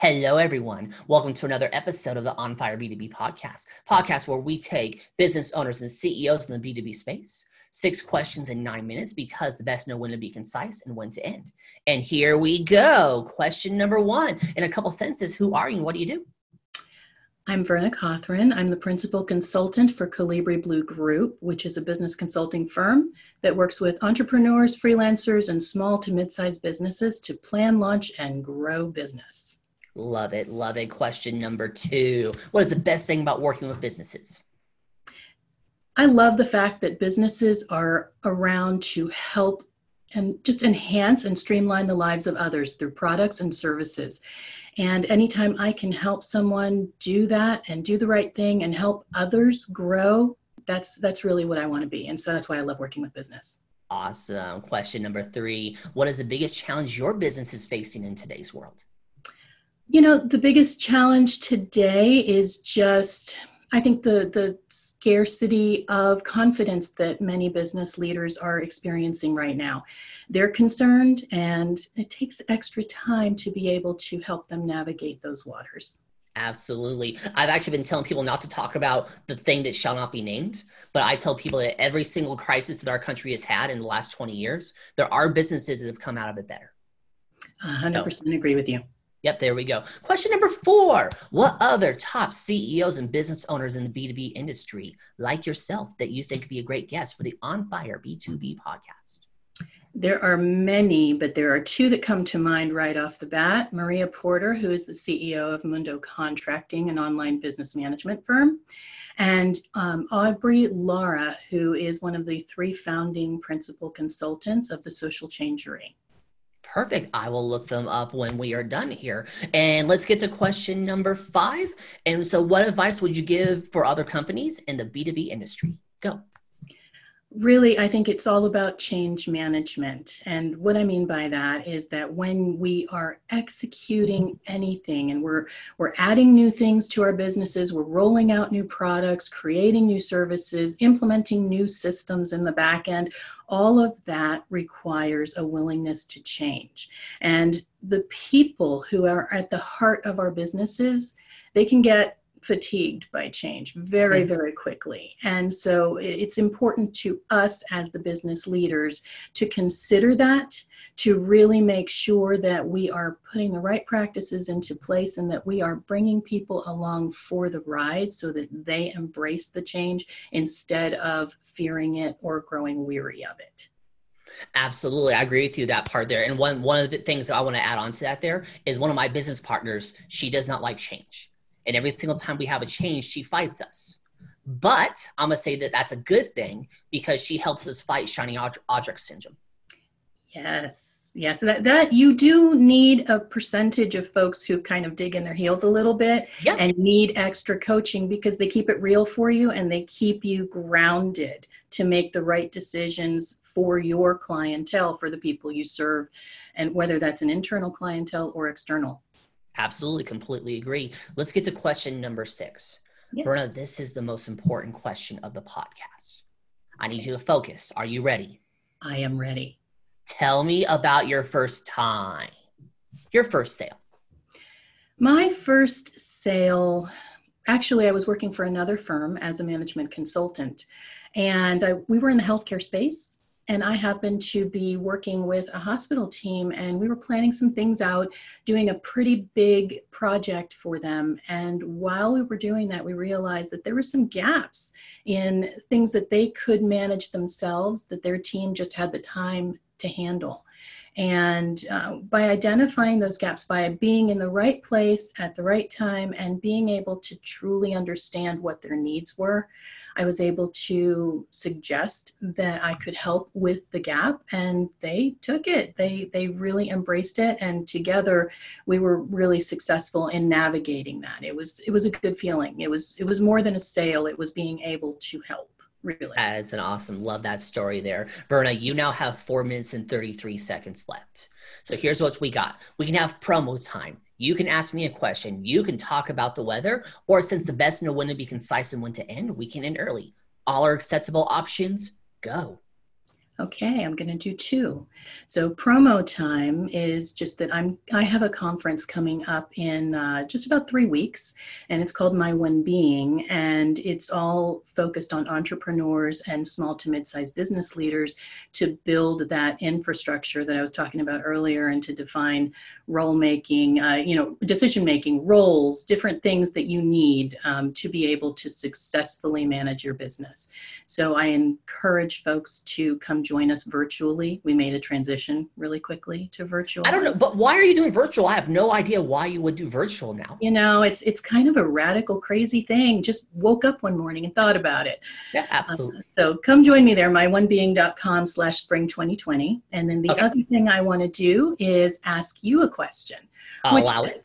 Hello, everyone. Welcome to another episode of the On Fire B2B podcast, podcast where we take business owners and CEOs in the B2B space, six questions in nine minutes because the best know when to be concise and when to end. And here we go. Question number one in a couple sentences Who are you and what do you do? I'm Verna Cothran. I'm the principal consultant for Colibri Blue Group, which is a business consulting firm that works with entrepreneurs, freelancers, and small to mid sized businesses to plan, launch, and grow business. Love it. Love it. Question number two What is the best thing about working with businesses? I love the fact that businesses are around to help and just enhance and streamline the lives of others through products and services. And anytime I can help someone do that and do the right thing and help others grow, that's that's really what I want to be. And so that's why I love working with business. Awesome. Question number 3. What is the biggest challenge your business is facing in today's world? You know, the biggest challenge today is just I think the the scarcity of confidence that many business leaders are experiencing right now. They're concerned and it takes extra time to be able to help them navigate those waters. Absolutely. I've actually been telling people not to talk about the thing that shall not be named, but I tell people that every single crisis that our country has had in the last 20 years, there are businesses that have come out of it better. 100% so, agree with you. Yep, there we go. Question number four What other top CEOs and business owners in the B2B industry, like yourself, that you think could be a great guest for the On Fire B2B podcast? There are many, but there are two that come to mind right off the bat. Maria Porter, who is the CEO of Mundo Contracting, an online business management firm, and um, Aubrey Lara, who is one of the three founding principal consultants of the Social Changery. Perfect. I will look them up when we are done here. And let's get to question number five. And so, what advice would you give for other companies in the B2B industry? Go really i think it's all about change management and what i mean by that is that when we are executing anything and we're we're adding new things to our businesses we're rolling out new products creating new services implementing new systems in the back end all of that requires a willingness to change. And the people who are at the heart of our businesses they can get fatigued by change very very quickly and so it's important to us as the business leaders to consider that to really make sure that we are putting the right practices into place and that we are bringing people along for the ride so that they embrace the change instead of fearing it or growing weary of it Absolutely. I agree with you that part there. And one one of the things that I want to add on to that there is one of my business partners, she does not like change. And every single time we have a change, she fights us. But I'm going to say that that's a good thing because she helps us fight shiny object syndrome. Yes, yes. That that you do need a percentage of folks who kind of dig in their heels a little bit yep. and need extra coaching because they keep it real for you and they keep you grounded to make the right decisions for your clientele, for the people you serve, and whether that's an internal clientele or external. Absolutely, completely agree. Let's get to question number six. Yes. Verna, this is the most important question of the podcast. I need you to focus. Are you ready? I am ready. Tell me about your first time, your first sale. My first sale, actually, I was working for another firm as a management consultant, and I, we were in the healthcare space and I happened to be working with a hospital team, and we were planning some things out, doing a pretty big project for them. And while we were doing that, we realized that there were some gaps in things that they could manage themselves, that their team just had the time to handle. And uh, by identifying those gaps, by being in the right place at the right time, and being able to truly understand what their needs were, I was able to suggest that I could help with the gap, and they took it. They they really embraced it, and together we were really successful in navigating that. It was it was a good feeling. It was it was more than a sale. It was being able to help. Really. That's an awesome. Love that story there. Verna, you now have four minutes and 33 seconds left. So here's what we got. We can have promo time. You can ask me a question. You can talk about the weather, or since the best know when to be concise and when to end, we can end early. All are acceptable options. Go. Okay, I'm going to do two. So promo time is just that I'm I have a conference coming up in uh, just about three weeks, and it's called My One Being, and it's all focused on entrepreneurs and small to mid-sized business leaders to build that infrastructure that I was talking about earlier, and to define role making, uh, you know, decision making, roles, different things that you need um, to be able to successfully manage your business. So I encourage folks to come join us virtually. We made a transition really quickly to virtual. I don't know, but why are you doing virtual? I have no idea why you would do virtual now. You know, it's it's kind of a radical, crazy thing. Just woke up one morning and thought about it. Yeah, absolutely. Uh, so come join me there, myonebeing.com slash spring 2020. And then the okay. other thing I want to do is ask you a question. I'll allow it.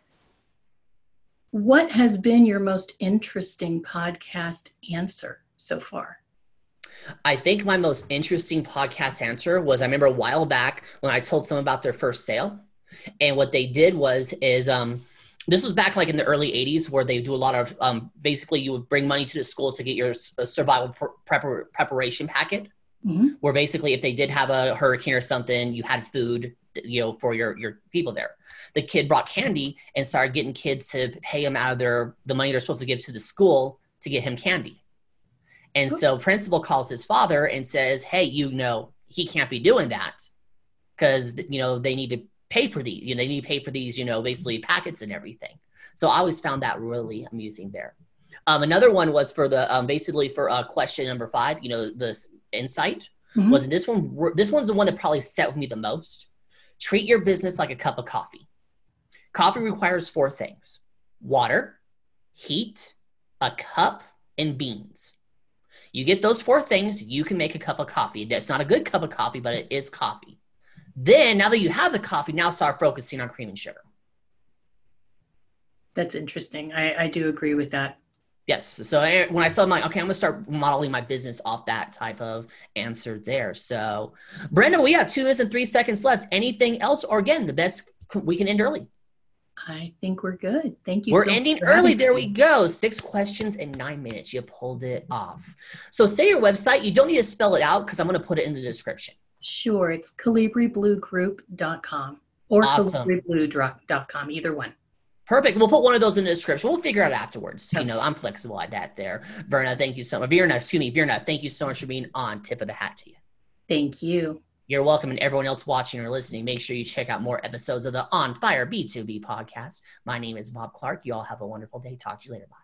What has been your most interesting podcast answer so far? I think my most interesting podcast answer was I remember a while back when I told someone about their first sale. And what they did was is um this was back like in the early 80s where they do a lot of um, basically you would bring money to the school to get your survival prepar- preparation packet mm-hmm. where basically if they did have a hurricane or something you had food you know for your your people there the kid brought candy and started getting kids to pay him out of their the money they're supposed to give to the school to get him candy and so principal calls his father and says, "Hey, you know, he can't be doing that because you know they need to pay for these. You know, they need to pay for these. You know, basically packets and everything." So I always found that really amusing there. Um, another one was for the um, basically for uh, question number five. You know, this insight mm-hmm. was this one. This one's the one that probably set with me the most. Treat your business like a cup of coffee. Coffee requires four things: water, heat, a cup, and beans. You get those four things, you can make a cup of coffee. That's not a good cup of coffee, but it is coffee. Then, now that you have the coffee, now start focusing on cream and sugar. That's interesting. I, I do agree with that. Yes. So when I saw my, okay, I'm gonna start modeling my business off that type of answer there. So, Brenda, we have two minutes and three seconds left. Anything else, or again, the best we can end early. I think we're good. Thank you. We're so ending early. There we go. Six questions in nine minutes. You pulled it off. So say your website. You don't need to spell it out because I'm going to put it in the description. Sure. It's colibribluegroup.com or awesome. colibriblu.com, either one. Perfect. We'll put one of those in the description. We'll figure it out afterwards. Okay. You know, I'm flexible at that there. Verna, thank you so much. Virna, excuse me, Virna, thank you so much for being on. Tip of the hat to you. Thank you. You're welcome, and everyone else watching or listening, make sure you check out more episodes of the On Fire B2B podcast. My name is Bob Clark. You all have a wonderful day. Talk to you later. Bye.